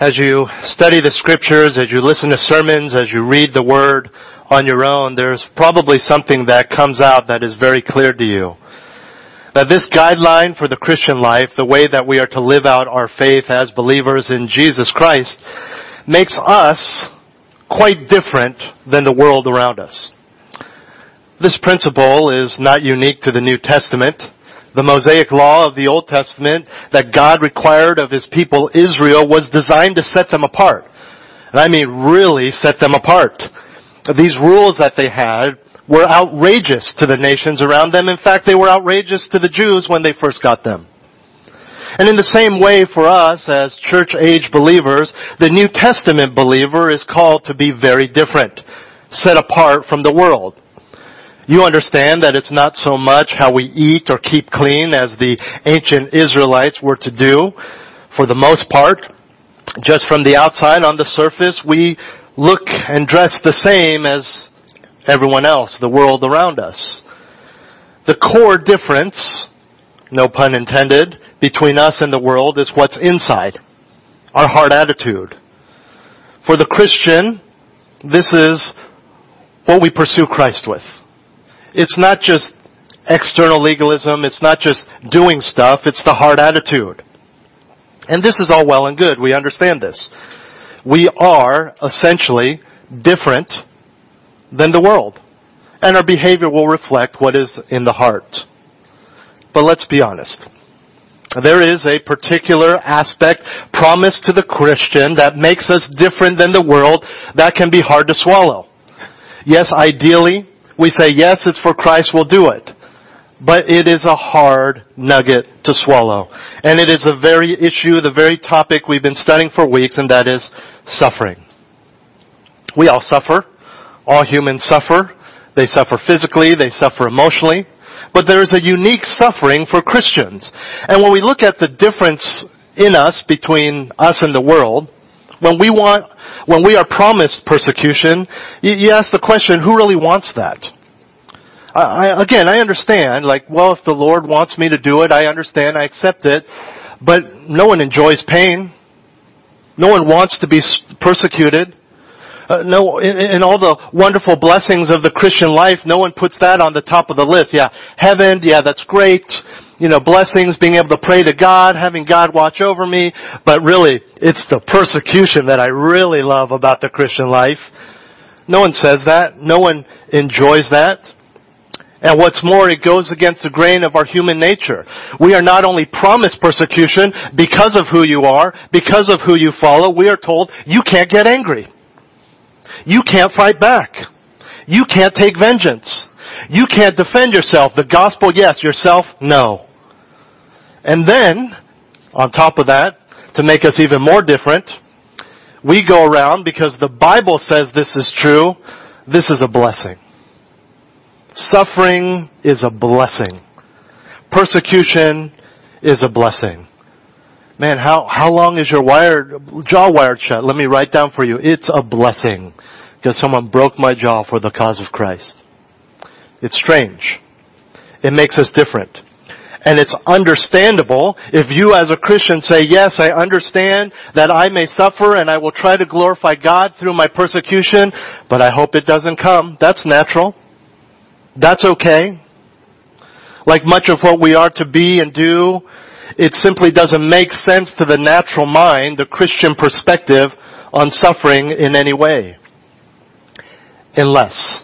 As you study the scriptures, as you listen to sermons, as you read the word on your own, there's probably something that comes out that is very clear to you. That this guideline for the Christian life, the way that we are to live out our faith as believers in Jesus Christ, makes us quite different than the world around us. This principle is not unique to the New Testament the Mosaic law of the Old Testament that God required of his people Israel was designed to set them apart. And I mean really set them apart. These rules that they had were outrageous to the nations around them. In fact, they were outrageous to the Jews when they first got them. And in the same way for us as church age believers, the New Testament believer is called to be very different, set apart from the world. You understand that it's not so much how we eat or keep clean as the ancient Israelites were to do. For the most part, just from the outside on the surface, we look and dress the same as everyone else, the world around us. The core difference, no pun intended, between us and the world is what's inside. Our heart attitude. For the Christian, this is what we pursue Christ with it's not just external legalism, it's not just doing stuff, it's the heart attitude. And this is all well and good. We understand this. We are essentially different than the world. And our behavior will reflect what is in the heart. But let's be honest. There is a particular aspect promised to the Christian that makes us different than the world that can be hard to swallow. Yes, ideally, we say, yes, it's for Christ, we'll do it. But it is a hard nugget to swallow. And it is the very issue, the very topic we've been studying for weeks, and that is suffering. We all suffer. All humans suffer. They suffer physically, they suffer emotionally. But there is a unique suffering for Christians. And when we look at the difference in us between us and the world, when we want, when we are promised persecution, you, you ask the question, who really wants that? I, I, again, I understand, like, well, if the Lord wants me to do it, I understand, I accept it, but no one enjoys pain. No one wants to be persecuted. Uh, no, in, in, all the wonderful blessings of the Christian life, no one puts that on the top of the list. Yeah, heaven, yeah, that's great you know, blessings, being able to pray to God, having God watch over me, but really, it's the persecution that I really love about the Christian life. No one says that. No one enjoys that. And what's more, it goes against the grain of our human nature. We are not only promised persecution because of who you are, because of who you follow, we are told you can't get angry. You can't fight back. You can't take vengeance. You can't defend yourself. The gospel, yes. Yourself, no. And then, on top of that, to make us even more different, we go around because the Bible says this is true. This is a blessing. Suffering is a blessing. Persecution is a blessing. Man, how, how long is your wired, jaw wired shut? Let me write down for you. It's a blessing because someone broke my jaw for the cause of Christ. It's strange. It makes us different. And it's understandable if you as a Christian say, yes, I understand that I may suffer and I will try to glorify God through my persecution, but I hope it doesn't come. That's natural. That's okay. Like much of what we are to be and do, it simply doesn't make sense to the natural mind, the Christian perspective on suffering in any way. Unless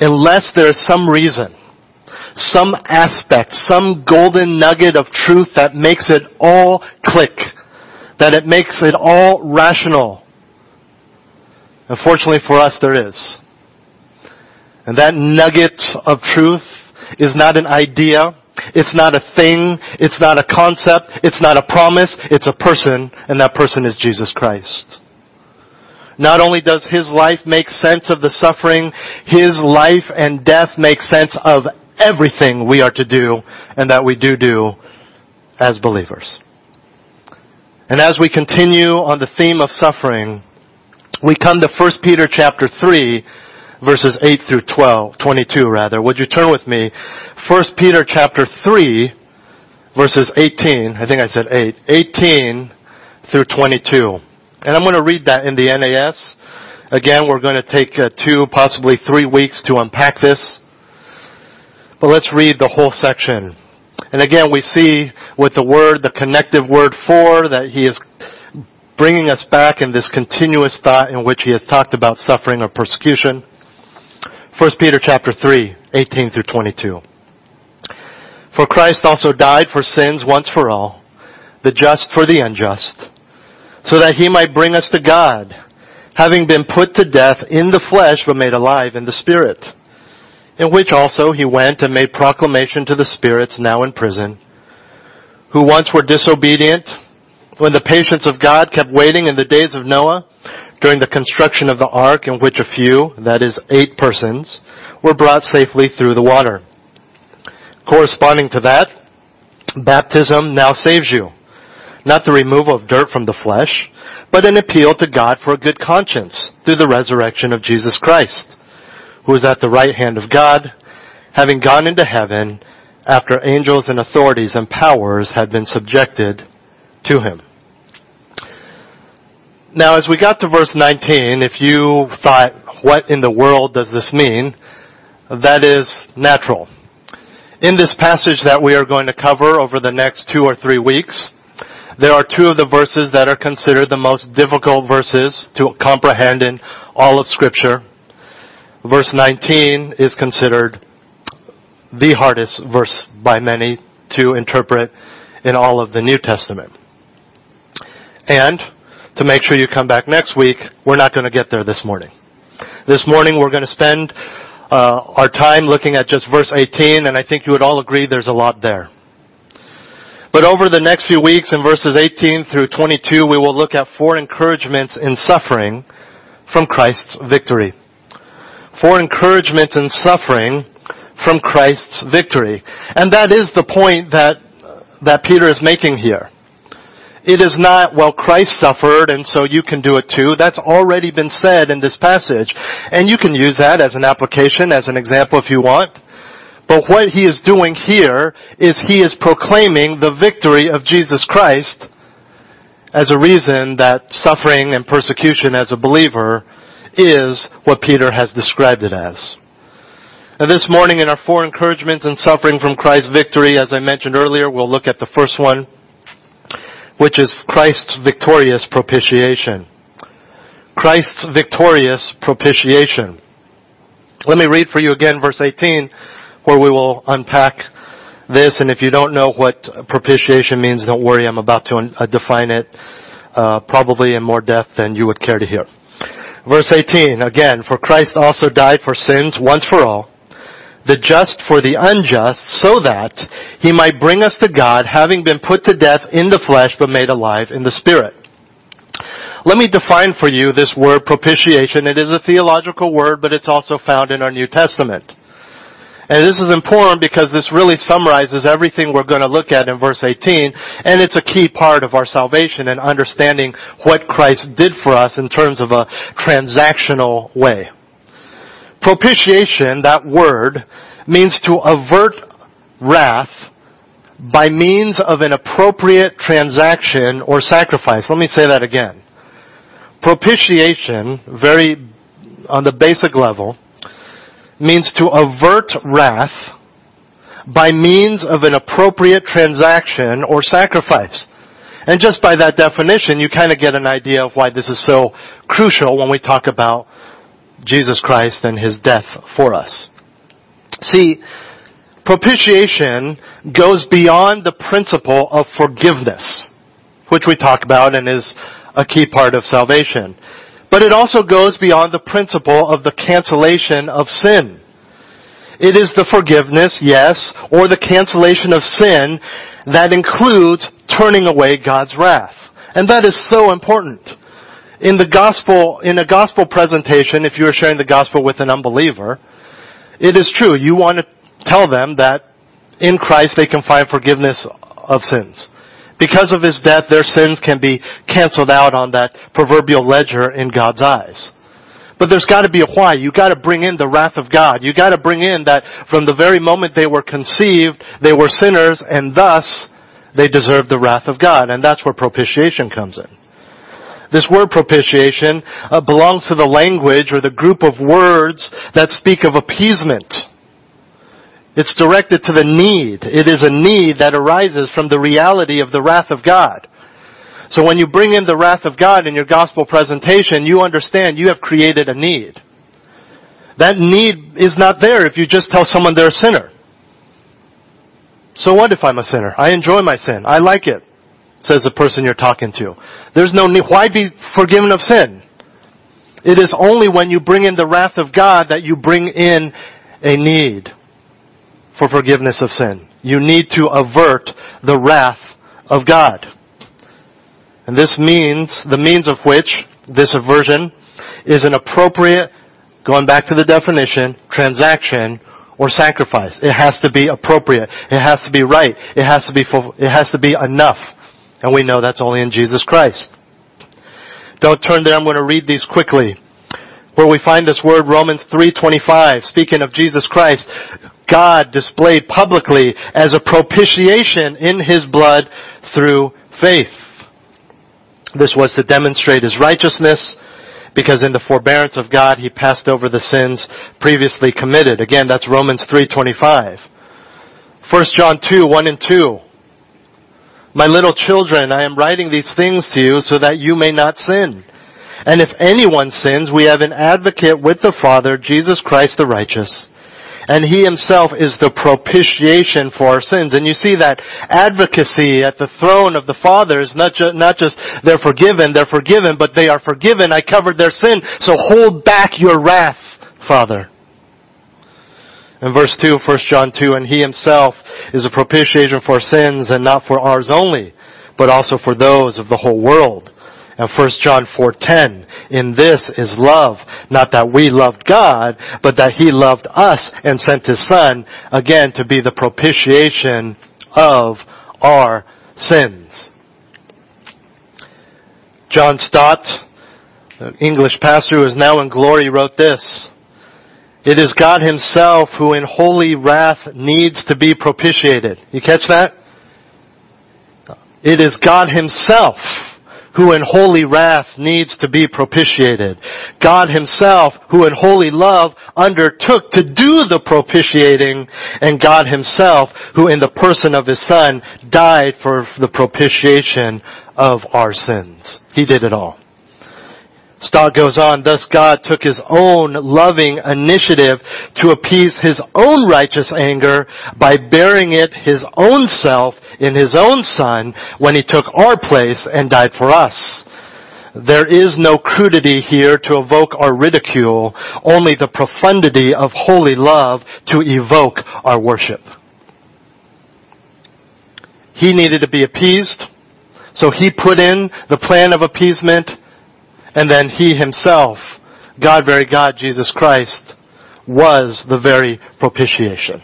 unless there's some reason, some aspect, some golden nugget of truth that makes it all click, that it makes it all rational. Unfortunately for us, there is. And that nugget of truth is not an idea. It's not a thing. It's not a concept. It's not a promise. It's a person, and that person is Jesus Christ. Not only does his life make sense of the suffering, his life and death make sense of everything we are to do and that we do do as believers. And as we continue on the theme of suffering, we come to 1 Peter chapter 3 verses 8 through 12, 22 rather. Would you turn with me? 1 Peter chapter 3 verses 18, I think I said 8, 18 through 22. And I'm going to read that in the NAS. Again, we're going to take uh, two, possibly three weeks to unpack this. But let's read the whole section. And again, we see with the word, the connective word for, that he is bringing us back in this continuous thought in which he has talked about suffering or persecution. 1 Peter chapter 3, 18 through 22. For Christ also died for sins once for all, the just for the unjust, so that he might bring us to God, having been put to death in the flesh but made alive in the spirit, in which also he went and made proclamation to the spirits now in prison, who once were disobedient, when the patience of God kept waiting in the days of Noah, during the construction of the ark in which a few, that is eight persons, were brought safely through the water. Corresponding to that, baptism now saves you. Not the removal of dirt from the flesh, but an appeal to God for a good conscience through the resurrection of Jesus Christ, who is at the right hand of God, having gone into heaven after angels and authorities and powers had been subjected to him. Now, as we got to verse 19, if you thought, what in the world does this mean? That is natural. In this passage that we are going to cover over the next two or three weeks, there are two of the verses that are considered the most difficult verses to comprehend in all of scripture. Verse 19 is considered the hardest verse by many to interpret in all of the New Testament. And to make sure you come back next week. We're not going to get there this morning. This morning we're going to spend uh, our time looking at just verse 18, and I think you would all agree there's a lot there. But over the next few weeks in verses 18 through 22, we will look at four encouragements in suffering from Christ's victory. Four encouragements in suffering from Christ's victory. And that is the point that, that Peter is making here. It is not, well, Christ suffered and so you can do it too. That's already been said in this passage. And you can use that as an application, as an example if you want. But what he is doing here is he is proclaiming the victory of Jesus Christ as a reason that suffering and persecution as a believer is what Peter has described it as. And this morning in our four encouragements and suffering from Christ's victory, as I mentioned earlier, we'll look at the first one which is Christ's victorious propitiation. Christ's victorious propitiation. Let me read for you again verse 18 where we will unpack this and if you don't know what propitiation means, don't worry, I'm about to uh, define it uh, probably in more depth than you would care to hear. Verse 18, again, for Christ also died for sins once for all, the just for the unjust, so that he might bring us to God, having been put to death in the flesh, but made alive in the spirit. Let me define for you this word propitiation. It is a theological word, but it's also found in our New Testament. And this is important because this really summarizes everything we're going to look at in verse 18, and it's a key part of our salvation and understanding what Christ did for us in terms of a transactional way. Propitiation, that word, means to avert wrath by means of an appropriate transaction or sacrifice. Let me say that again. Propitiation, very on the basic level, means to avert wrath by means of an appropriate transaction or sacrifice. And just by that definition, you kind of get an idea of why this is so crucial when we talk about Jesus Christ and His death for us. See, propitiation goes beyond the principle of forgiveness, which we talk about and is a key part of salvation. But it also goes beyond the principle of the cancellation of sin. It is the forgiveness, yes, or the cancellation of sin that includes turning away God's wrath. And that is so important. In the gospel, in a gospel presentation, if you are sharing the gospel with an unbeliever, it is true, you want to tell them that in Christ they can find forgiveness of sins. Because of his death, their sins can be canceled out on that proverbial ledger in God's eyes. But there's got to be a why. You got to bring in the wrath of God. You got to bring in that from the very moment they were conceived, they were sinners, and thus they deserve the wrath of God. And that's where propitiation comes in. This word propitiation uh, belongs to the language or the group of words that speak of appeasement. It's directed to the need. It is a need that arises from the reality of the wrath of God. So when you bring in the wrath of God in your gospel presentation, you understand you have created a need. That need is not there if you just tell someone they're a sinner. So what if I'm a sinner? I enjoy my sin. I like it, says the person you're talking to. There's no need. Why be forgiven of sin? It is only when you bring in the wrath of God that you bring in a need for forgiveness of sin. You need to avert the wrath of God. And this means, the means of which, this aversion, is an appropriate, going back to the definition, transaction or sacrifice. It has to be appropriate. It has to be right. It has to be, it has to be enough. And we know that's only in Jesus Christ. Don't turn there. I'm going to read these quickly. Where we find this word, Romans 3.25, speaking of Jesus Christ, God displayed publicly as a propitiation in His blood through faith. This was to demonstrate His righteousness, because in the forbearance of God, He passed over the sins previously committed. Again, that's Romans 3.25. 1 John 2, 1 and 2. My little children, I am writing these things to you so that you may not sin. And if anyone sins, we have an advocate with the Father, Jesus Christ the righteous and He Himself is the propitiation for our sins. And you see that advocacy at the throne of the Father is not, ju- not just they're forgiven, they're forgiven, but they are forgiven. I covered their sin, so hold back your wrath, Father. In verse 2, 1 John 2, and He Himself is a propitiation for sins and not for ours only, but also for those of the whole world. And 1 John 4:10, in this is love, not that we loved God, but that he loved us and sent his son again to be the propitiation of our sins. John Stott, an English pastor who is now in glory, wrote this. It is God himself who in holy wrath needs to be propitiated. You catch that? It is God himself who in holy wrath needs to be propitiated. God himself, who in holy love undertook to do the propitiating, and God himself, who in the person of his son died for the propitiation of our sins. He did it all. Stott goes on, thus God took his own loving initiative to appease his own righteous anger by bearing it his own self in his own son when he took our place and died for us. There is no crudity here to evoke our ridicule, only the profundity of holy love to evoke our worship. He needed to be appeased, so he put in the plan of appeasement and then He Himself, God, very God, Jesus Christ, was the very propitiation.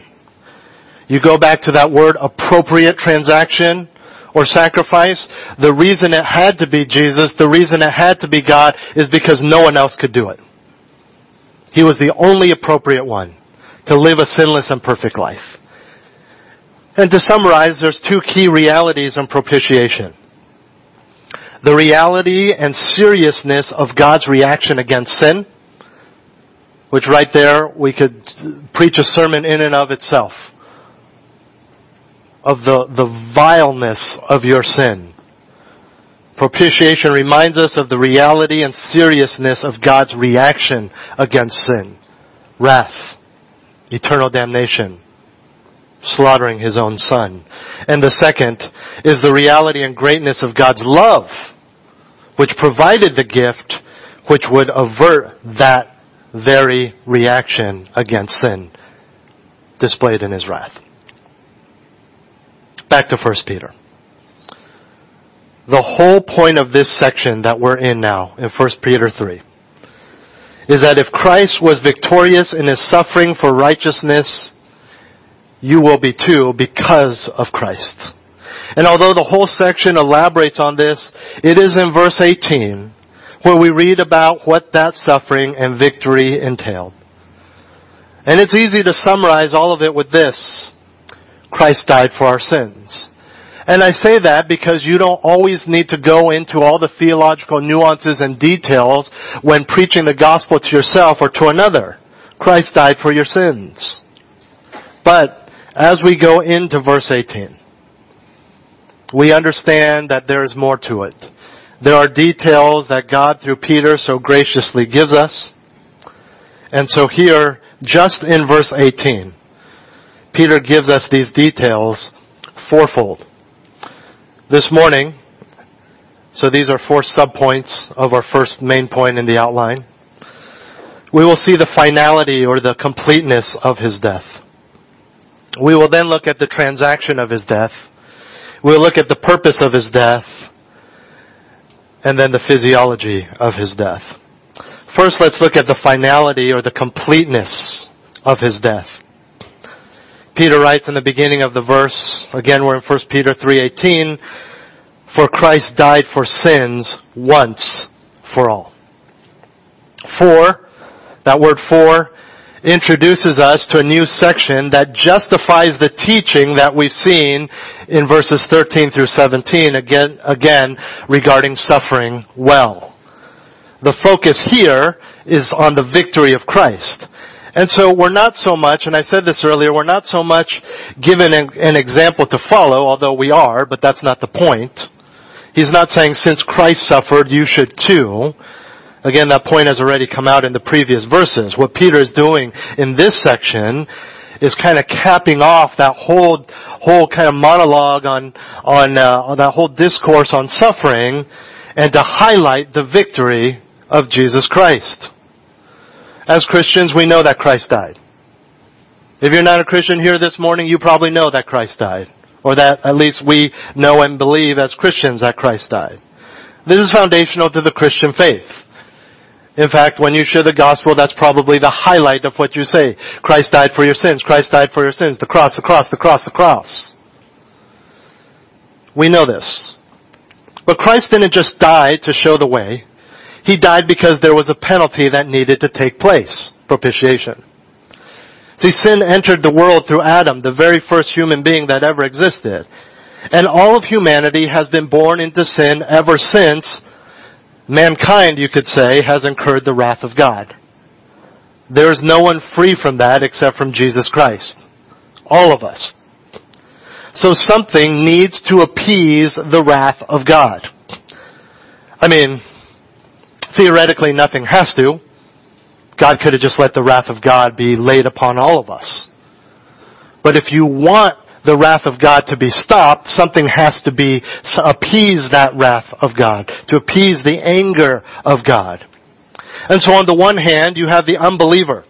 You go back to that word appropriate transaction or sacrifice. The reason it had to be Jesus, the reason it had to be God is because no one else could do it. He was the only appropriate one to live a sinless and perfect life. And to summarize, there's two key realities in propitiation the reality and seriousness of God's reaction against sin, which right there we could preach a sermon in and of itself. Of the, the vileness of your sin. Propitiation reminds us of the reality and seriousness of God's reaction against sin. Wrath. Eternal damnation slaughtering his own son. And the second is the reality and greatness of God's love, which provided the gift which would avert that very reaction against sin. displayed in his wrath. Back to 1 Peter. The whole point of this section that we're in now in 1 Peter 3 is that if Christ was victorious in his suffering for righteousness, you will be too because of Christ. And although the whole section elaborates on this, it is in verse 18 where we read about what that suffering and victory entailed. And it's easy to summarize all of it with this. Christ died for our sins. And I say that because you don't always need to go into all the theological nuances and details when preaching the gospel to yourself or to another. Christ died for your sins. But as we go into verse 18, we understand that there is more to it. There are details that God through Peter so graciously gives us. And so here, just in verse 18, Peter gives us these details fourfold. This morning, so these are four subpoints of our first main point in the outline. We will see the finality or the completeness of his death. We will then look at the transaction of his death. We'll look at the purpose of his death and then the physiology of his death. First, let's look at the finality or the completeness of his death. Peter writes in the beginning of the verse, again we're in 1 Peter 3:18, for Christ died for sins once for all. For, that word for introduces us to a new section that justifies the teaching that we've seen in verses 13 through 17 again, again regarding suffering well. The focus here is on the victory of Christ. And so we're not so much, and I said this earlier, we're not so much given an, an example to follow, although we are, but that's not the point. He's not saying since Christ suffered, you should too. Again, that point has already come out in the previous verses. What Peter is doing in this section is kind of capping off that whole whole kind of monologue on on, uh, on that whole discourse on suffering, and to highlight the victory of Jesus Christ. As Christians, we know that Christ died. If you're not a Christian here this morning, you probably know that Christ died. Or that at least we know and believe as Christians that Christ died. This is foundational to the Christian faith. In fact, when you share the gospel, that's probably the highlight of what you say. Christ died for your sins. Christ died for your sins. The cross, the cross, the cross, the cross. We know this. But Christ didn't just die to show the way. He died because there was a penalty that needed to take place. Propitiation. See, sin entered the world through Adam, the very first human being that ever existed. And all of humanity has been born into sin ever since mankind, you could say, has incurred the wrath of God. There is no one free from that except from Jesus Christ. All of us. So something needs to appease the wrath of God. I mean, theoretically nothing has to. God could have just let the wrath of God be laid upon all of us. But if you want the wrath of God to be stopped, something has to be, appease that wrath of God, to appease the anger of God. And so on the one hand, you have the unbeliever,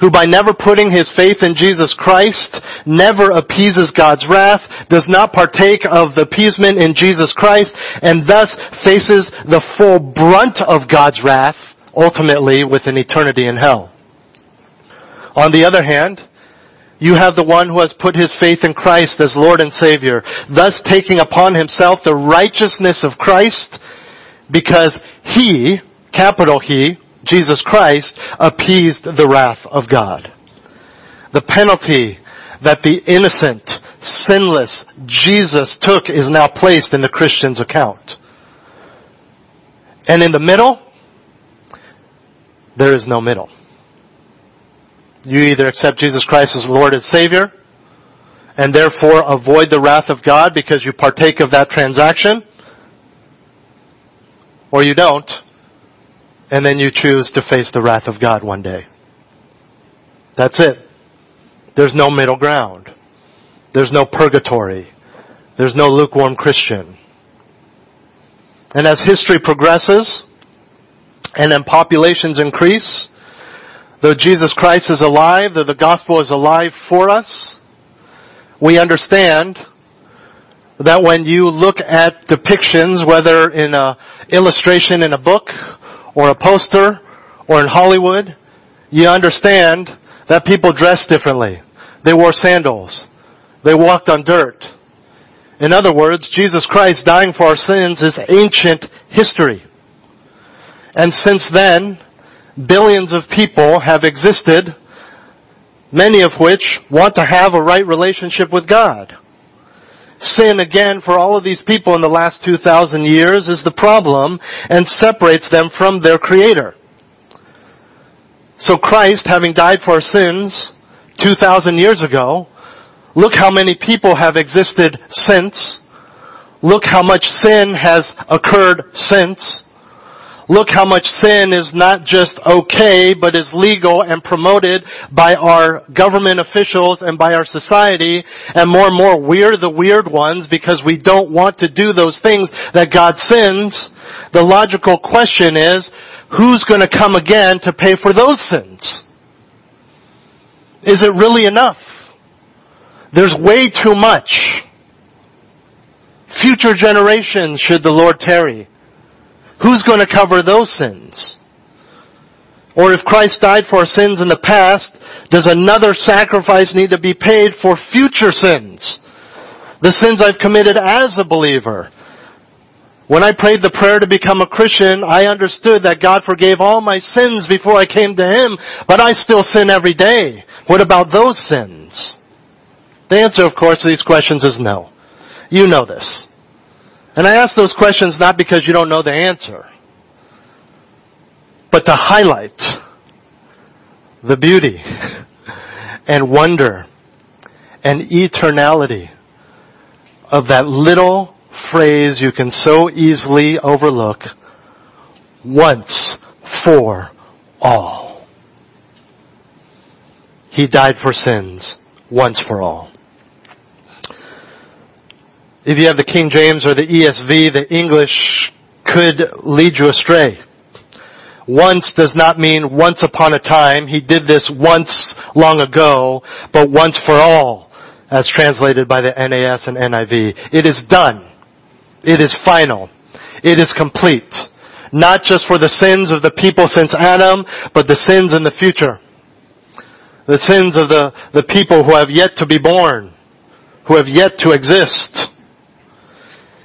who by never putting his faith in Jesus Christ, never appeases God's wrath, does not partake of the appeasement in Jesus Christ, and thus faces the full brunt of God's wrath, ultimately with an eternity in hell. On the other hand, you have the one who has put his faith in Christ as Lord and Savior, thus taking upon himself the righteousness of Christ because he, capital He, Jesus Christ, appeased the wrath of God. The penalty that the innocent, sinless Jesus took is now placed in the Christian's account. And in the middle, there is no middle. You either accept Jesus Christ as Lord and Savior, and therefore avoid the wrath of God because you partake of that transaction, or you don't, and then you choose to face the wrath of God one day. That's it. There's no middle ground. There's no purgatory. There's no lukewarm Christian. And as history progresses, and then populations increase, though Jesus Christ is alive, though the gospel is alive for us, we understand that when you look at depictions, whether in a illustration in a book, or a poster, or in Hollywood, you understand that people dress differently. They wore sandals. They walked on dirt. In other words, Jesus Christ dying for our sins is ancient history. And since then, billions of people have existed, many of which want to have a right relationship with God. Sin again for all of these people in the last 2,000 years is the problem and separates them from their Creator. So Christ, having died for our sins 2,000 years ago, look how many people have existed since. Look how much sin has occurred since. Look how much sin is not just okay, but is legal and promoted by our government officials and by our society. And more and more, we're the weird ones because we don't want to do those things that God sins. The logical question is, who's going to come again to pay for those sins? Is it really enough? There's way too much. Future generations should the Lord tarry. Who's going to cover those sins? Or if Christ died for our sins in the past, does another sacrifice need to be paid for future sins? The sins I've committed as a believer. When I prayed the prayer to become a Christian, I understood that God forgave all my sins before I came to Him, but I still sin every day. What about those sins? The answer, of course, to these questions is no. You know this. And I ask those questions not because you don't know the answer, but to highlight the beauty and wonder and eternality of that little phrase you can so easily overlook once for all. He died for sins once for all. If you have the King James or the ESV, the English could lead you astray. Once does not mean once upon a time. He did this once long ago, but once for all, as translated by the NAS and NIV. It is done. It is final. It is complete. Not just for the sins of the people since Adam, but the sins in the future. The sins of the, the people who have yet to be born, who have yet to exist.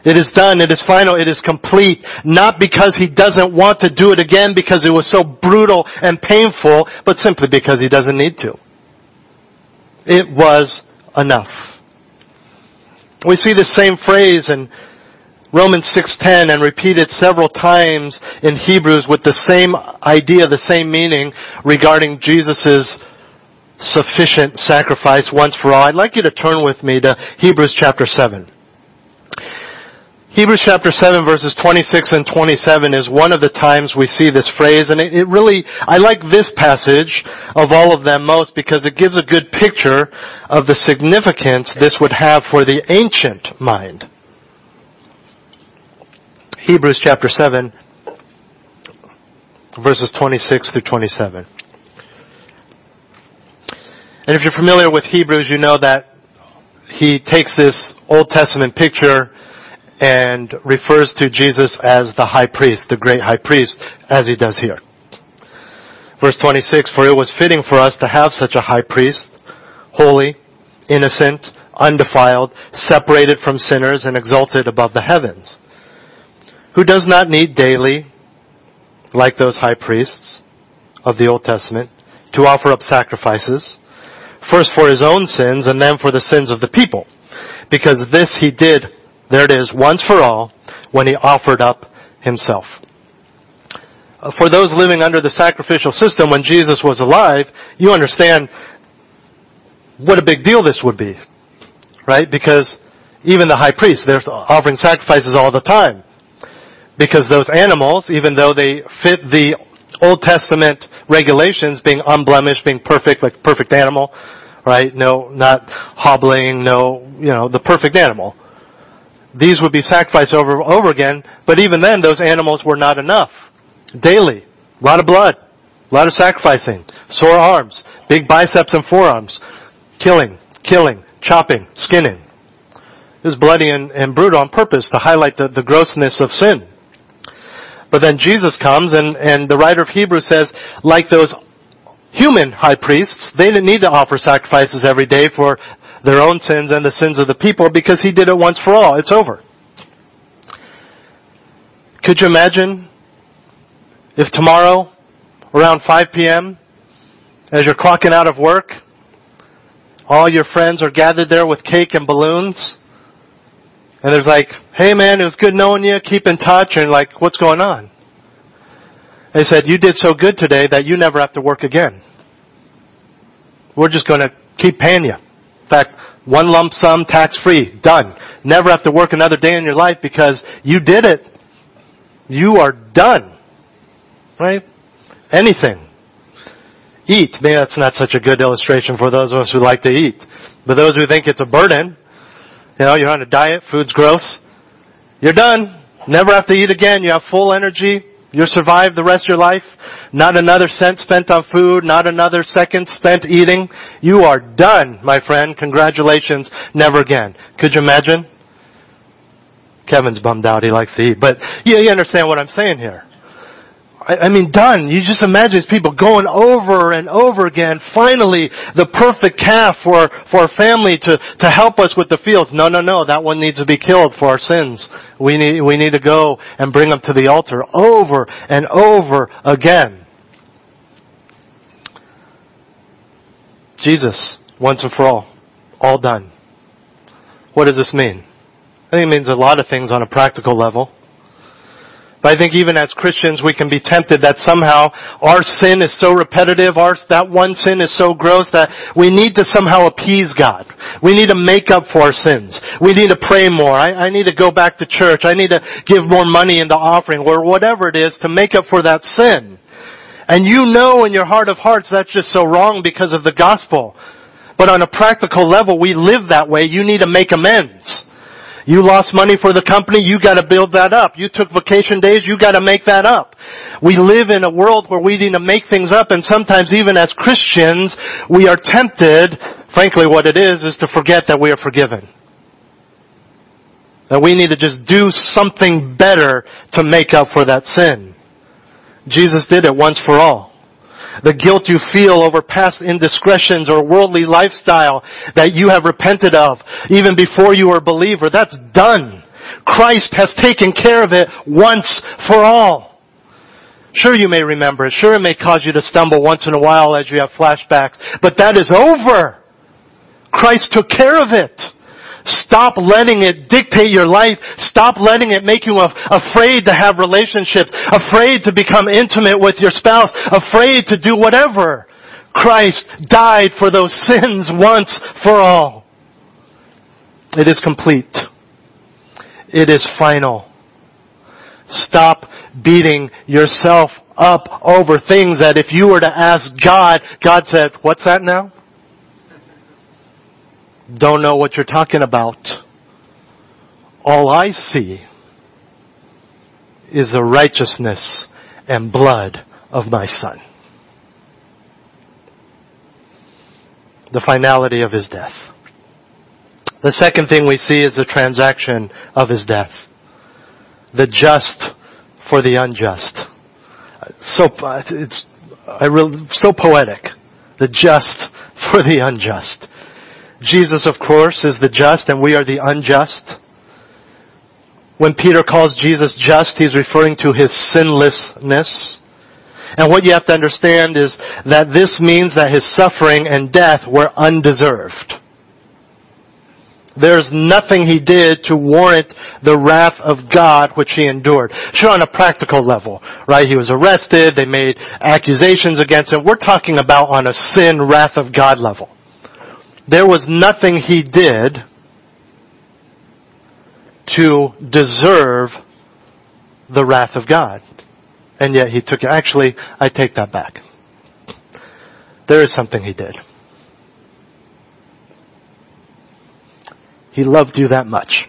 It is done. It is final. It is complete. Not because he doesn't want to do it again because it was so brutal and painful, but simply because he doesn't need to. It was enough. We see the same phrase in Romans 6:10 and repeated several times in Hebrews with the same idea, the same meaning regarding Jesus' sufficient sacrifice once for all. I'd like you to turn with me to Hebrews chapter 7. Hebrews chapter 7 verses 26 and 27 is one of the times we see this phrase and it, it, really, I like this passage of all of them most because it gives a good picture of the significance this would have for the ancient mind. Hebrews chapter 7 verses 26 through 27. And if you're familiar with Hebrews, you know that he takes this Old Testament picture and refers to Jesus as the high priest, the great high priest, as he does here. Verse 26, for it was fitting for us to have such a high priest, holy, innocent, undefiled, separated from sinners and exalted above the heavens, who does not need daily, like those high priests of the Old Testament, to offer up sacrifices, first for his own sins and then for the sins of the people, because this he did there it is, once for all, when he offered up himself. Uh, for those living under the sacrificial system when Jesus was alive, you understand what a big deal this would be. Right? Because even the high priest, they're offering sacrifices all the time. Because those animals, even though they fit the Old Testament regulations, being unblemished, being perfect, like perfect animal, right? No, not hobbling, no, you know, the perfect animal these would be sacrificed over and over again, but even then those animals were not enough. Daily. A lot of blood. A lot of sacrificing. Sore arms, big biceps and forearms, killing, killing, chopping, skinning. It was bloody and, and brutal on purpose to highlight the, the grossness of sin. But then Jesus comes and, and the writer of Hebrews says, like those human high priests, they didn't need to offer sacrifices every day for their own sins and the sins of the people because he did it once for all. It's over. Could you imagine if tomorrow around 5 p.m. as you're clocking out of work, all your friends are gathered there with cake and balloons and there's like, hey man, it was good knowing you, keep in touch, and like, what's going on? They said, you did so good today that you never have to work again. We're just gonna keep paying you. In fact, one lump sum, tax free, done. Never have to work another day in your life because you did it. You are done. Right? Anything. Eat. Maybe that's not such a good illustration for those of us who like to eat. But those who think it's a burden, you know, you're on a diet, food's gross. You're done. Never have to eat again. You have full energy. You'll survive the rest of your life. Not another cent spent on food, not another second spent eating. You are done, my friend. Congratulations. Never again. Could you imagine? Kevin's bummed out. He likes to eat. But yeah, you understand what I'm saying here. I, mean, done. You just imagine these people going over and over again. Finally, the perfect calf for, for a family to, to help us with the fields. No, no, no. That one needs to be killed for our sins. We need, we need to go and bring them to the altar over and over again. Jesus, once and for all, all done. What does this mean? I think it means a lot of things on a practical level. But I think even as Christians, we can be tempted that somehow our sin is so repetitive, our, that one sin is so gross that we need to somehow appease God. We need to make up for our sins. We need to pray more. I, I need to go back to church. I need to give more money in the offering or whatever it is to make up for that sin. And you know in your heart of hearts that's just so wrong because of the gospel. But on a practical level, we live that way. You need to make amends. You lost money for the company, you gotta build that up. You took vacation days, you gotta make that up. We live in a world where we need to make things up and sometimes even as Christians, we are tempted, frankly what it is, is to forget that we are forgiven. That we need to just do something better to make up for that sin. Jesus did it once for all the guilt you feel over past indiscretions or worldly lifestyle that you have repented of even before you were a believer, that's done. Christ has taken care of it once for all. Sure you may remember it. Sure it may cause you to stumble once in a while as you have flashbacks. But that is over. Christ took care of it. Stop letting it dictate your life. Stop letting it make you afraid to have relationships, afraid to become intimate with your spouse, afraid to do whatever. Christ died for those sins once for all. It is complete. It is final. Stop beating yourself up over things that if you were to ask God, God said, what's that now? Don't know what you're talking about. All I see is the righteousness and blood of my son. The finality of his death. The second thing we see is the transaction of his death. The just for the unjust. So, it's so poetic. The just for the unjust. Jesus, of course, is the just and we are the unjust. When Peter calls Jesus just, he's referring to his sinlessness. And what you have to understand is that this means that his suffering and death were undeserved. There's nothing he did to warrant the wrath of God which he endured. Sure, on a practical level, right? He was arrested, they made accusations against him. We're talking about on a sin wrath of God level. There was nothing he did to deserve the wrath of God. And yet he took it. Actually, I take that back. There is something he did. He loved you that much.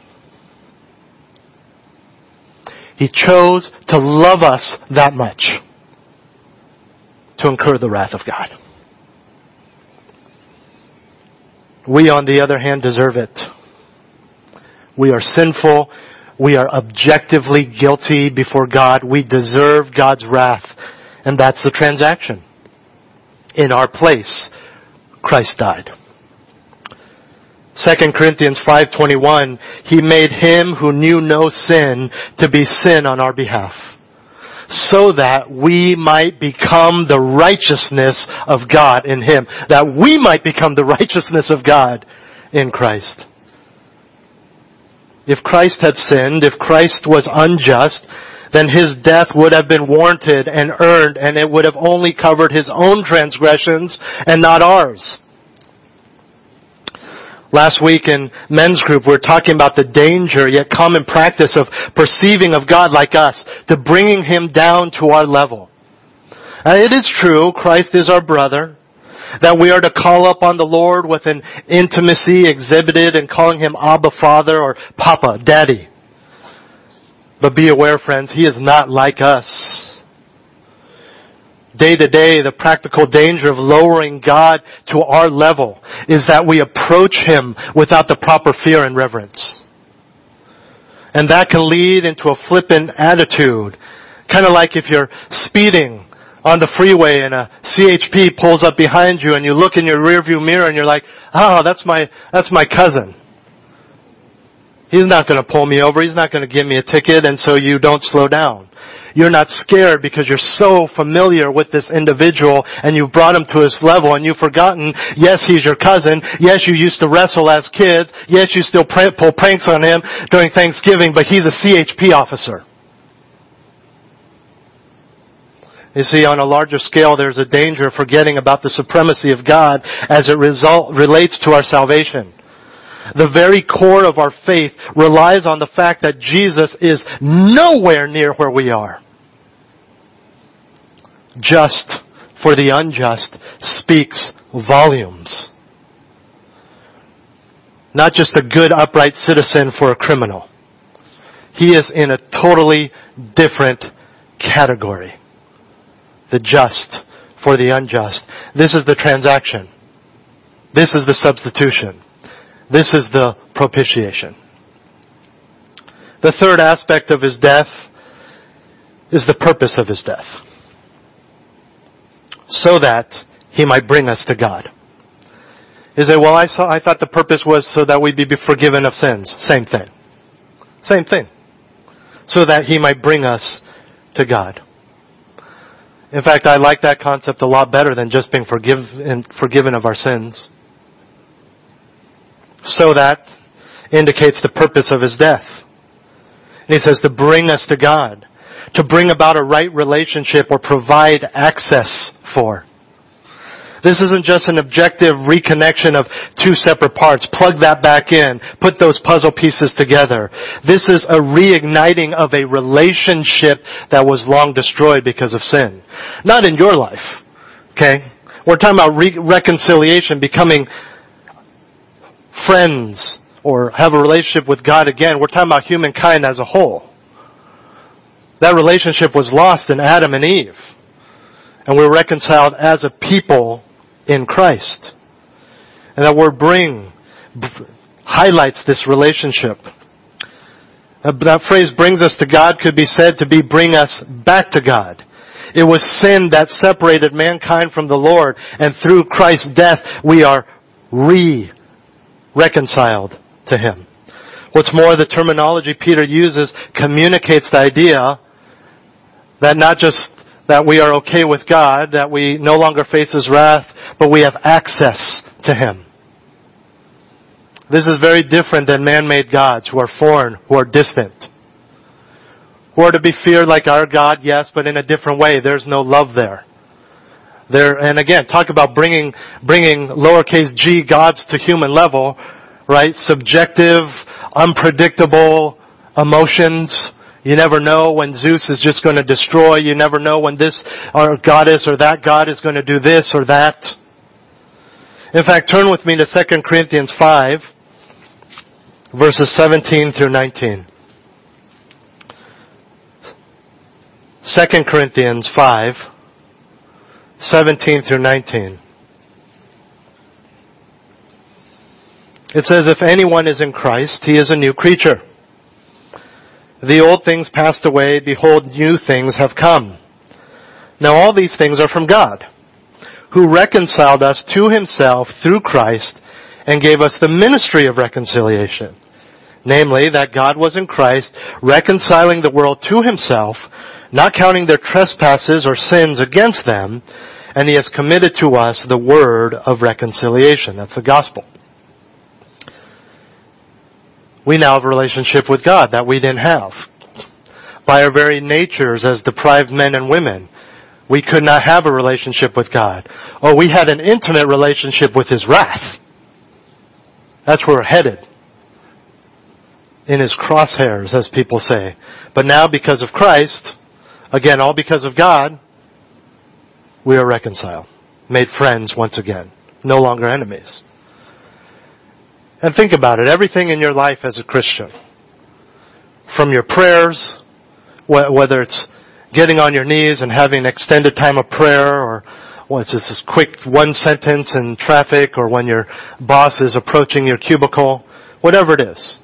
He chose to love us that much to incur the wrath of God. We, on the other hand, deserve it. We are sinful. We are objectively guilty before God. We deserve God's wrath. And that's the transaction. In our place, Christ died. 2 Corinthians 5:21 He made him who knew no sin to be sin on our behalf so that we might become the righteousness of God in him. That we might become the righteousness of God in Christ. If Christ had sinned if Christ was unjust then his death would have been warranted and earned and it would have only covered his own transgressions and not ours Last week in men's group, we were talking about the danger yet common practice of perceiving of God like us, to bringing Him down to our level. Uh, it is true, Christ is our brother, that we are to call up on the Lord with an intimacy exhibited in calling Him Abba Father or Papa, Daddy. But be aware friends, He is not like us day to day, the practical danger of lowering God to our level is that we approach Him without the proper fear and reverence. And that can lead into a flippant attitude. Kind of like if you're speeding on the freeway and a CHP pulls up behind you and you look in your rearview mirror and you're like, oh, that's my, that's my cousin. He's not going to pull me over. He's not going to give me a ticket and so you don't slow down. You're not scared because you're so familiar with this individual and you've brought him to his level and you've forgotten, yes, he's your cousin. Yes, you used to wrestle as kids. Yes, you still pull pranks on him during Thanksgiving, but he's a CHP officer. You see, on a larger scale, there's a danger of forgetting about the supremacy of God as it result, relates to our salvation. The very core of our faith relies on the fact that Jesus is nowhere near where we are just for the unjust speaks volumes. Not just a good upright citizen for a criminal. He is in a totally different category. The just for the unjust. This is the transaction. This is the substitution. This is the propitiation. The third aspect of his death is the purpose of his death so that he might bring us to God. You say, well, I saw, I thought the purpose was so that we'd be forgiven of sins. Same thing. Same thing. So that he might bring us to God. In fact, I like that concept a lot better than just being forgiven, forgiven of our sins. So that indicates the purpose of his death. And he says to bring us to God to bring about a right relationship or provide access for. This isn't just an objective reconnection of two separate parts. Plug that back in. Put those puzzle pieces together. This is a reigniting of a relationship that was long destroyed because of sin. Not in your life. Okay? We're talking about re- reconciliation, becoming friends, or have a relationship with God again. We're talking about humankind as a whole. That relationship was lost in Adam and Eve. And we're reconciled as a people in Christ. And that word bring highlights this relationship. Uh, that phrase brings us to God could be said to be bring us back to God. It was sin that separated mankind from the Lord, and through Christ's death we are re-reconciled to Him. What's more, the terminology Peter uses communicates the idea that not just that we are okay with God, that we no longer face His wrath, but we have access to Him. This is very different than man-made gods who are foreign, who are distant. Who are to be feared like our God, yes, but in a different way. There's no love there. There, and again, talk about bringing, bringing lowercase g gods to human level, right? Subjective, unpredictable emotions, you never know when Zeus is just going to destroy. You never know when this or goddess or that god is going to do this or that. In fact, turn with me to 2 Corinthians 5, verses 17 through 19. 2 Corinthians 5, 17 through 19. It says, if anyone is in Christ, he is a new creature. The old things passed away, behold, new things have come. Now all these things are from God, who reconciled us to himself through Christ and gave us the ministry of reconciliation. Namely, that God was in Christ, reconciling the world to himself, not counting their trespasses or sins against them, and he has committed to us the word of reconciliation. That's the gospel. We now have a relationship with God that we didn't have. By our very natures as deprived men and women, we could not have a relationship with God. Oh, we had an intimate relationship with His wrath. That's where we're headed. In His crosshairs, as people say. But now, because of Christ, again, all because of God, we are reconciled. Made friends once again. No longer enemies. And think about it. Everything in your life as a Christian. From your prayers, whether it's getting on your knees and having an extended time of prayer or what's this, this quick one sentence in traffic or when your boss is approaching your cubicle, whatever it is,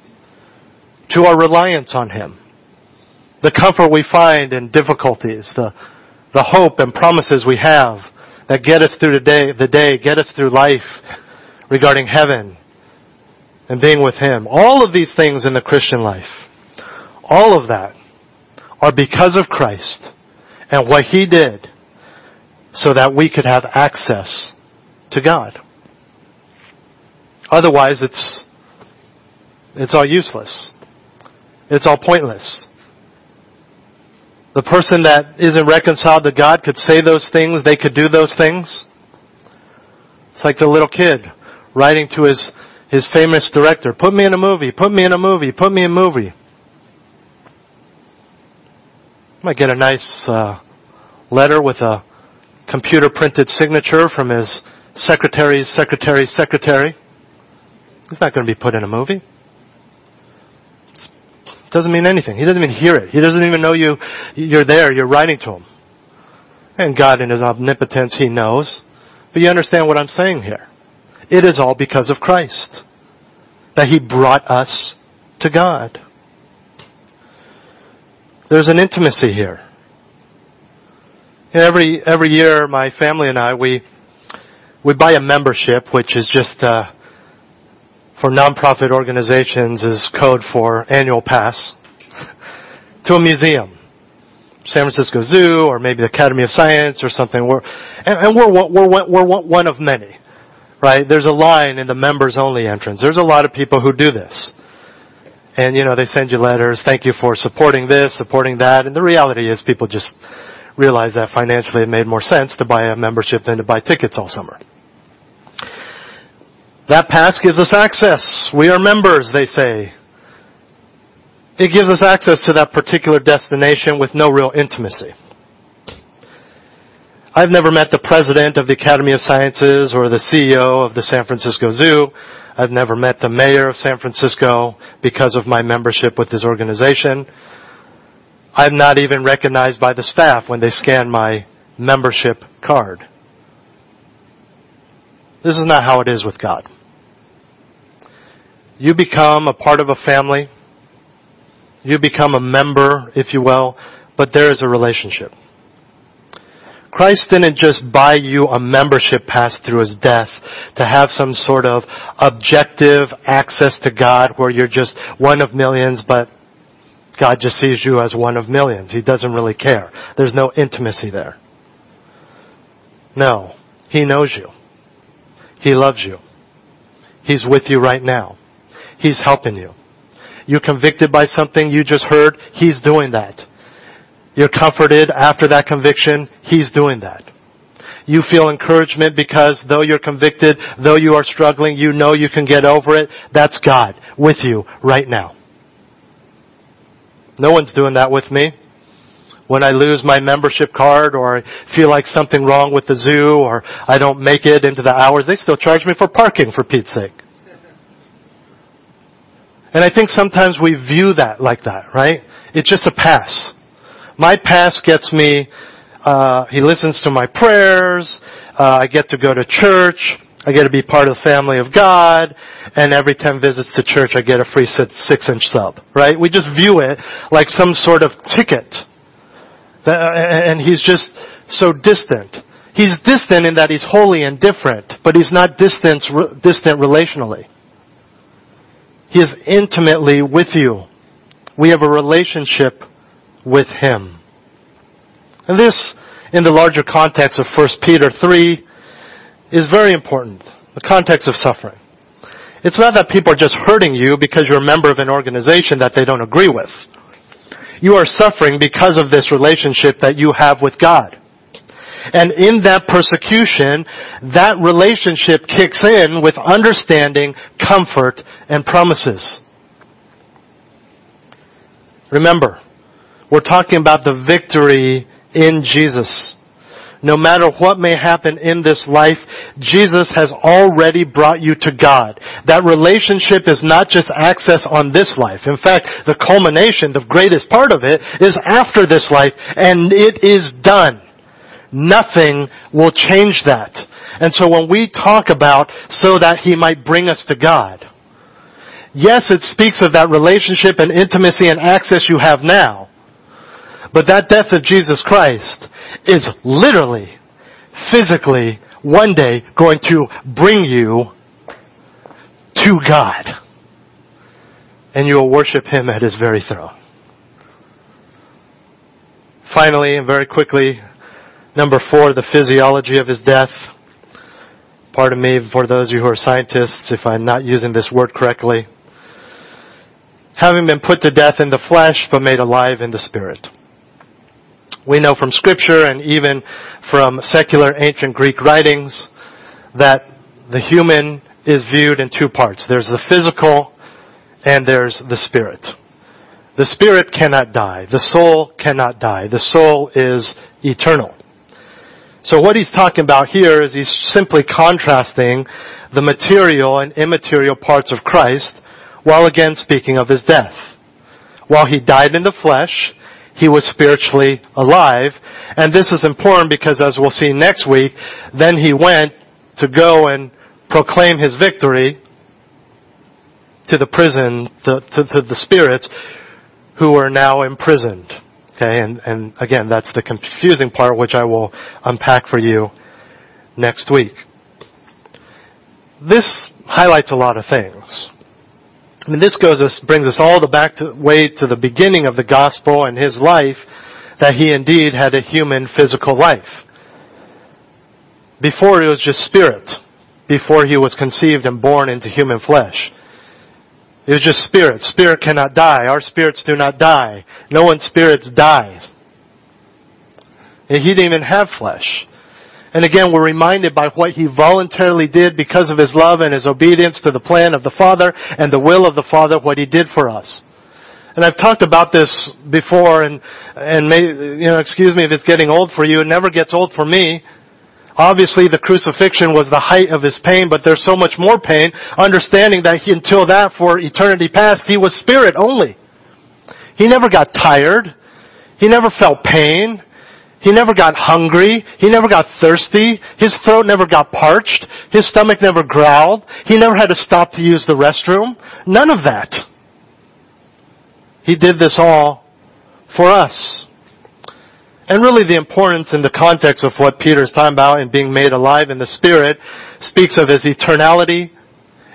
to our reliance on Him. The comfort we find in difficulties, the, the hope and promises we have that get us through the day, the day, get us through life regarding heaven and being with Him. All of these things in the Christian life, all of that are because of Christ and what He did so that we could have access to God. Otherwise, it's, it's all useless. It's all pointless. The person that isn't reconciled to God could say those things, they could do those things. It's like the little kid writing to his, his famous director, put me in a movie, put me in a movie, put me in a movie. Might get a nice uh, letter with a computer printed signature from his secretary's secretary's secretary. He's not going to be put in a movie. It doesn't mean anything. He doesn't even hear it. He doesn't even know you, you're there. You're writing to him. And God in His omnipotence, He knows. But you understand what I'm saying here. It is all because of Christ. That He brought us to God. There's an intimacy here. Every every year, my family and I we we buy a membership, which is just uh, for nonprofit organizations is code for annual pass to a museum, San Francisco Zoo, or maybe the Academy of Science, or something. We're and, and we're we're we're one of many, right? There's a line in the members only entrance. There's a lot of people who do this. And, you know, they send you letters, thank you for supporting this, supporting that. And the reality is people just realize that financially it made more sense to buy a membership than to buy tickets all summer. That pass gives us access. We are members, they say. It gives us access to that particular destination with no real intimacy. I've never met the president of the Academy of Sciences or the CEO of the San Francisco Zoo. I've never met the mayor of San Francisco because of my membership with his organization. I'm not even recognized by the staff when they scan my membership card. This is not how it is with God. You become a part of a family. You become a member, if you will, but there is a relationship. Christ didn't just buy you a membership pass through his death to have some sort of objective access to God where you're just one of millions, but God just sees you as one of millions. He doesn't really care. There's no intimacy there. No. He knows you. He loves you. He's with you right now. He's helping you. You're convicted by something you just heard. He's doing that. You're comforted after that conviction. He's doing that. You feel encouragement because though you're convicted, though you are struggling, you know you can get over it. That's God with you right now. No one's doing that with me. When I lose my membership card or I feel like something wrong with the zoo or I don't make it into the hours, they still charge me for parking for Pete's sake. And I think sometimes we view that like that, right? It's just a pass. My past gets me, uh, he listens to my prayers, uh, I get to go to church, I get to be part of the family of God, and every 10 visits to church I get a free six inch sub, right? We just view it like some sort of ticket. And he's just so distant. He's distant in that he's holy and different, but he's not distant, distant relationally. He is intimately with you. We have a relationship with him. And this, in the larger context of 1 Peter 3, is very important. The context of suffering. It's not that people are just hurting you because you're a member of an organization that they don't agree with. You are suffering because of this relationship that you have with God. And in that persecution, that relationship kicks in with understanding, comfort, and promises. Remember, we're talking about the victory in Jesus. No matter what may happen in this life, Jesus has already brought you to God. That relationship is not just access on this life. In fact, the culmination, the greatest part of it, is after this life, and it is done. Nothing will change that. And so when we talk about so that He might bring us to God, yes, it speaks of that relationship and intimacy and access you have now. But that death of Jesus Christ is literally, physically, one day going to bring you to God. And you will worship Him at His very throne. Finally, and very quickly, number four, the physiology of His death. Pardon me for those of you who are scientists if I'm not using this word correctly. Having been put to death in the flesh, but made alive in the spirit. We know from scripture and even from secular ancient Greek writings that the human is viewed in two parts. There's the physical and there's the spirit. The spirit cannot die. The soul cannot die. The soul is eternal. So what he's talking about here is he's simply contrasting the material and immaterial parts of Christ while again speaking of his death. While he died in the flesh, he was spiritually alive. And this is important because as we'll see next week, then he went to go and proclaim his victory to the prison, to, to, to the spirits who are now imprisoned. Okay, and, and again, that's the confusing part which I will unpack for you next week. This highlights a lot of things. I mean, this goes us, brings us all the back to, way to the beginning of the gospel and his life, that he indeed had a human physical life. Before he was just spirit. Before he was conceived and born into human flesh. It was just spirit. Spirit cannot die. Our spirits do not die. No one's spirits dies. And he didn't even have flesh. And again, we're reminded by what he voluntarily did because of his love and his obedience to the plan of the Father and the will of the Father, what he did for us. And I've talked about this before and, and may, you know, excuse me if it's getting old for you. It never gets old for me. Obviously the crucifixion was the height of his pain, but there's so much more pain, understanding that he, until that for eternity past, he was spirit only. He never got tired. He never felt pain. He never got hungry. He never got thirsty. His throat never got parched. His stomach never growled. He never had to stop to use the restroom. None of that. He did this all for us. And really the importance in the context of what Peter is talking about and being made alive in the Spirit speaks of his eternality.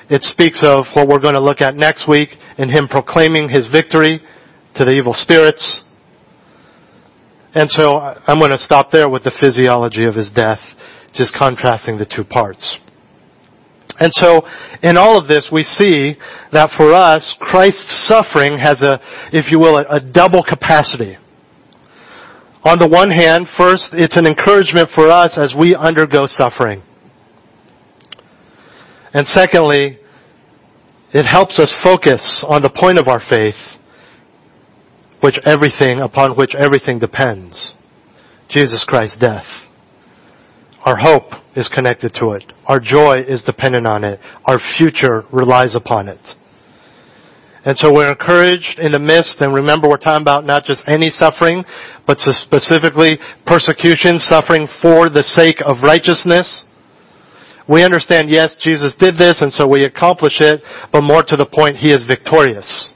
It speaks of what we're going to look at next week in him proclaiming his victory to the evil spirits. And so I'm going to stop there with the physiology of his death, just contrasting the two parts. And so, in all of this, we see that for us, Christ's suffering has a, if you will, a, a double capacity. On the one hand, first, it's an encouragement for us as we undergo suffering. And secondly, it helps us focus on the point of our faith which everything, upon which everything depends. Jesus Christ's death. Our hope is connected to it. Our joy is dependent on it. Our future relies upon it. And so we're encouraged in the midst, and remember we're talking about not just any suffering, but specifically persecution, suffering for the sake of righteousness. We understand, yes, Jesus did this and so we accomplish it, but more to the point, He is victorious.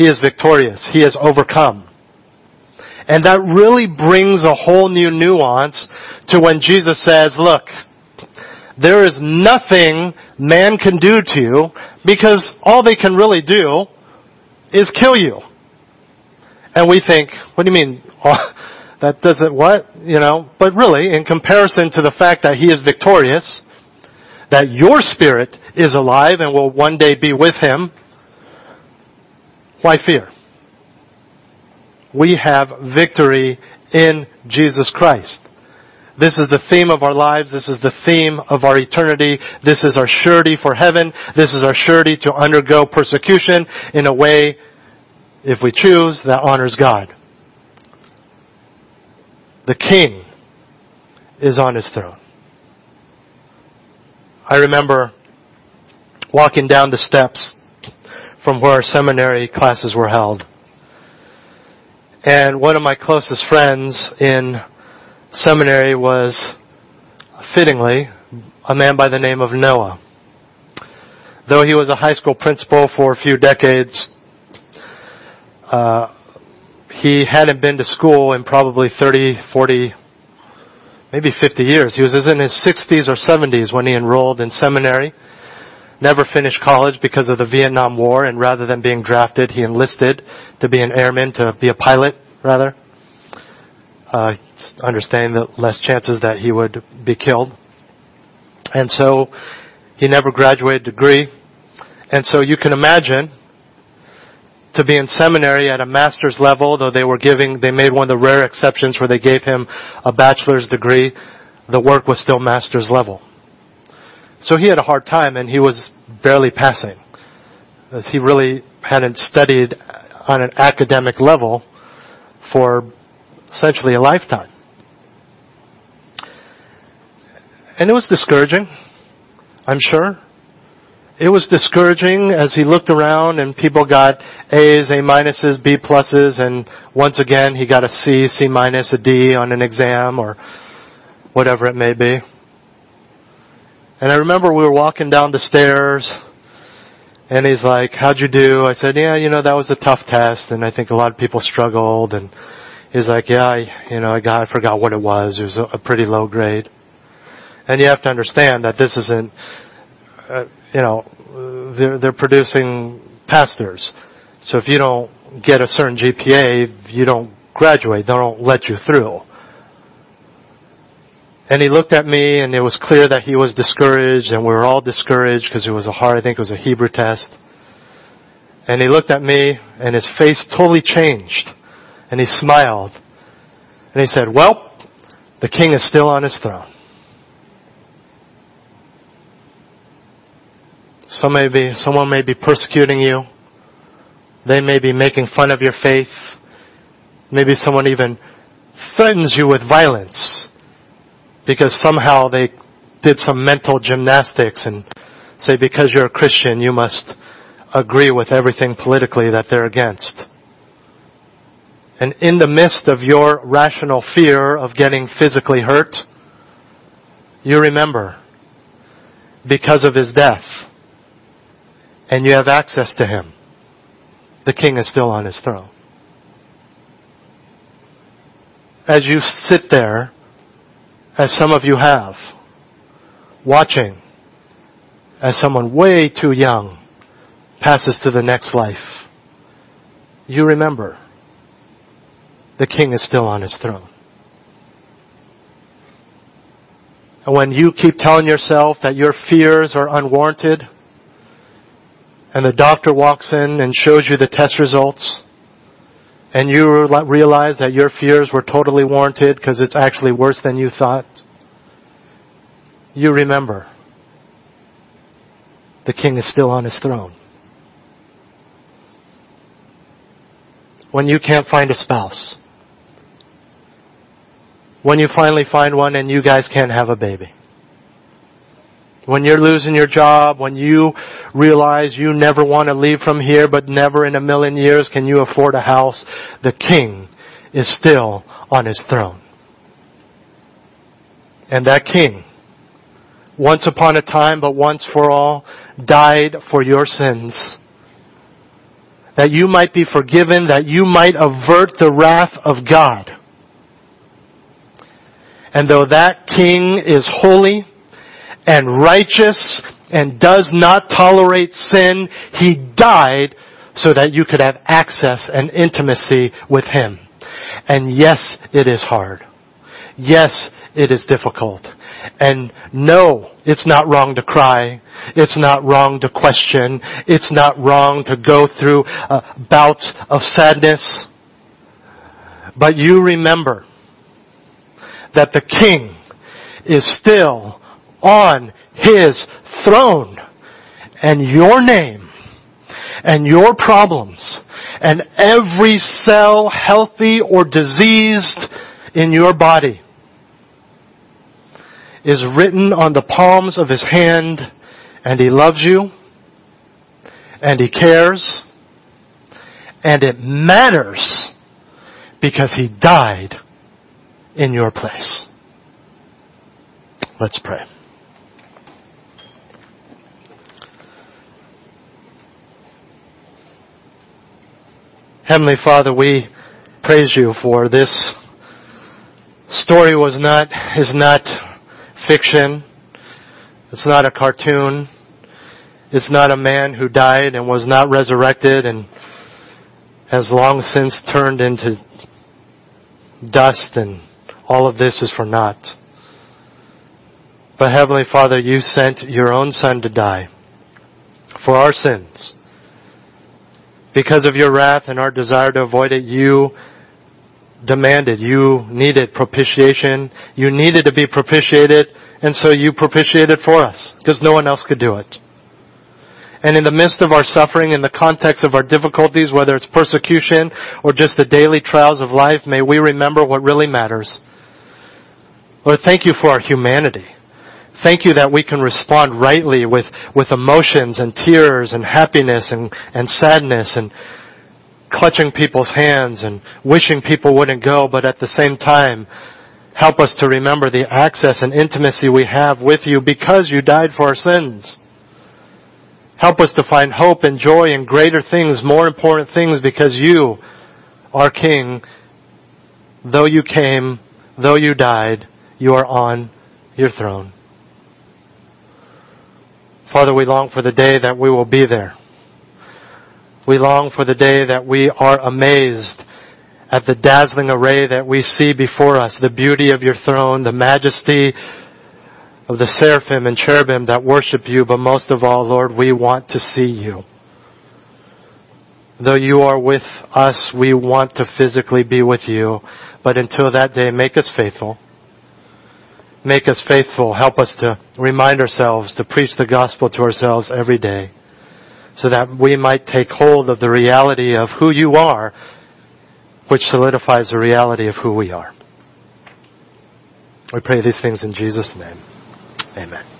He is victorious. He has overcome. And that really brings a whole new nuance to when Jesus says, look, there is nothing man can do to you because all they can really do is kill you. And we think, what do you mean? that doesn't what? You know, but really, in comparison to the fact that he is victorious, that your spirit is alive and will one day be with him, why fear? We have victory in Jesus Christ. This is the theme of our lives. This is the theme of our eternity. This is our surety for heaven. This is our surety to undergo persecution in a way, if we choose, that honors God. The King is on his throne. I remember walking down the steps from where our seminary classes were held. And one of my closest friends in seminary was, fittingly, a man by the name of Noah. Though he was a high school principal for a few decades, uh, he hadn't been to school in probably 30, 40, maybe 50 years. He was in his 60s or 70s when he enrolled in seminary. Never finished college because of the Vietnam War, and rather than being drafted, he enlisted to be an airman, to be a pilot, rather uh, understanding the less chances that he would be killed. And so he never graduated degree. And so you can imagine to be in seminary at a master's level, though they were giving, they made one of the rare exceptions where they gave him a bachelor's degree, the work was still master's level. So he had a hard time and he was barely passing. As he really hadn't studied on an academic level for essentially a lifetime. And it was discouraging, I'm sure. It was discouraging as he looked around and people got A's, A minuses, B pluses, and once again he got a C, C minus, a D on an exam or whatever it may be. And I remember we were walking down the stairs and he's like, how'd you do? I said, yeah, you know, that was a tough test and I think a lot of people struggled and He's like, yeah, I, you know, I got, I forgot what it was. It was a, a pretty low grade. And you have to understand that this isn't, uh, you know, they're, they're producing pastors. So if you don't get a certain GPA, you don't graduate. They don't let you through. And he looked at me and it was clear that he was discouraged and we were all discouraged because it was a hard, I think it was a Hebrew test. And he looked at me and his face totally changed and he smiled. And he said, well, the king is still on his throne. Some may be, someone may be persecuting you. They may be making fun of your faith. Maybe someone even threatens you with violence because somehow they did some mental gymnastics and say because you're a Christian you must agree with everything politically that they're against. And in the midst of your rational fear of getting physically hurt, you remember because of his death and you have access to him. The king is still on his throne. As you sit there, as some of you have, watching as someone way too young passes to the next life, you remember the king is still on his throne. And when you keep telling yourself that your fears are unwarranted, and the doctor walks in and shows you the test results, and you realize that your fears were totally warranted because it's actually worse than you thought, you remember the king is still on his throne. When you can't find a spouse, when you finally find one and you guys can't have a baby. When you're losing your job, when you realize you never want to leave from here, but never in a million years can you afford a house, the king is still on his throne. And that king once upon a time, but once for all, died for your sins. That you might be forgiven, that you might avert the wrath of God. And though that king is holy and righteous and does not tolerate sin, he died so that you could have access and intimacy with him. And yes, it is hard. Yes, it is difficult. And no, it's not wrong to cry. It's not wrong to question. It's not wrong to go through uh, bouts of sadness. But you remember that the king is still on his throne and your name and your problems and every cell healthy or diseased in your body is written on the palms of his hand and he loves you and he cares and it matters because he died in your place. Let's pray. Heavenly Father, we praise you for this story was not, is not fiction. It's not a cartoon. It's not a man who died and was not resurrected and has long since turned into dust and all of this is for naught. But Heavenly Father, you sent your own Son to die for our sins. Because of your wrath and our desire to avoid it, you demanded, you needed propitiation, you needed to be propitiated, and so you propitiated for us, because no one else could do it. And in the midst of our suffering, in the context of our difficulties, whether it's persecution or just the daily trials of life, may we remember what really matters. Lord, thank you for our humanity. Thank you that we can respond rightly with, with emotions and tears and happiness and, and sadness and clutching people's hands and wishing people wouldn't go, but at the same time, help us to remember the access and intimacy we have with you because you died for our sins. Help us to find hope and joy in greater things, more important things because you, our King, though you came, though you died, you are on your throne. Father, we long for the day that we will be there. We long for the day that we are amazed at the dazzling array that we see before us, the beauty of your throne, the majesty of the seraphim and cherubim that worship you, but most of all, Lord, we want to see you. Though you are with us, we want to physically be with you, but until that day, make us faithful make us faithful. Help us to remind ourselves to preach the gospel to ourselves every day so that we might take hold of the reality of who you are, which solidifies the reality of who we are. We pray these things in Jesus' name. Amen.